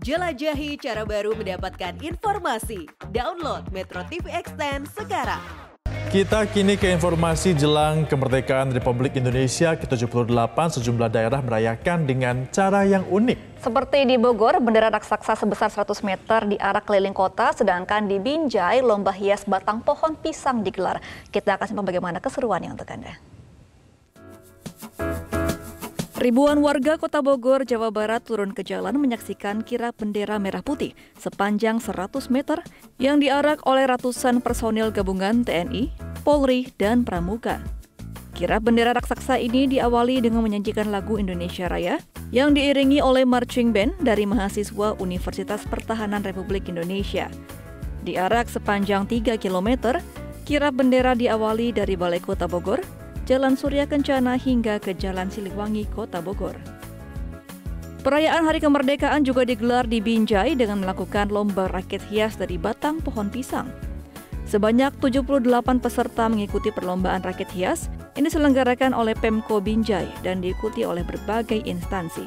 Jelajahi cara baru mendapatkan informasi. Download Metro TV Extend sekarang. Kita kini ke informasi jelang kemerdekaan Republik Indonesia ke-78 sejumlah daerah merayakan dengan cara yang unik. Seperti di Bogor, bendera raksasa sebesar 100 meter di arah keliling kota, sedangkan di Binjai, lomba hias batang pohon pisang digelar. Kita akan simak bagaimana keseruannya untuk Anda. Ribuan warga Kota Bogor, Jawa Barat turun ke jalan menyaksikan kirap bendera merah putih sepanjang 100 meter yang diarak oleh ratusan personil gabungan TNI, Polri, dan Pramuka. Kirap bendera raksasa ini diawali dengan menyajikan lagu Indonesia Raya yang diiringi oleh marching band dari mahasiswa Universitas Pertahanan Republik Indonesia. Diarak sepanjang 3 km, kirap bendera diawali dari Balai Kota Bogor Jalan Surya Kencana hingga ke Jalan Siliwangi, Kota Bogor. Perayaan Hari Kemerdekaan juga digelar di Binjai dengan melakukan lomba rakit hias dari batang pohon pisang. Sebanyak 78 peserta mengikuti perlombaan rakit hias ini diselenggarakan oleh Pemko Binjai dan diikuti oleh berbagai instansi.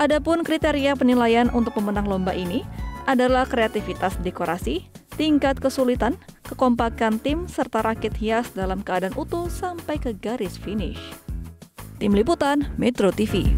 Adapun kriteria penilaian untuk pemenang lomba ini adalah kreativitas dekorasi, tingkat kesulitan, kekompakan tim, serta rakit hias dalam keadaan utuh sampai ke garis finish. Tim Liputan Metro TV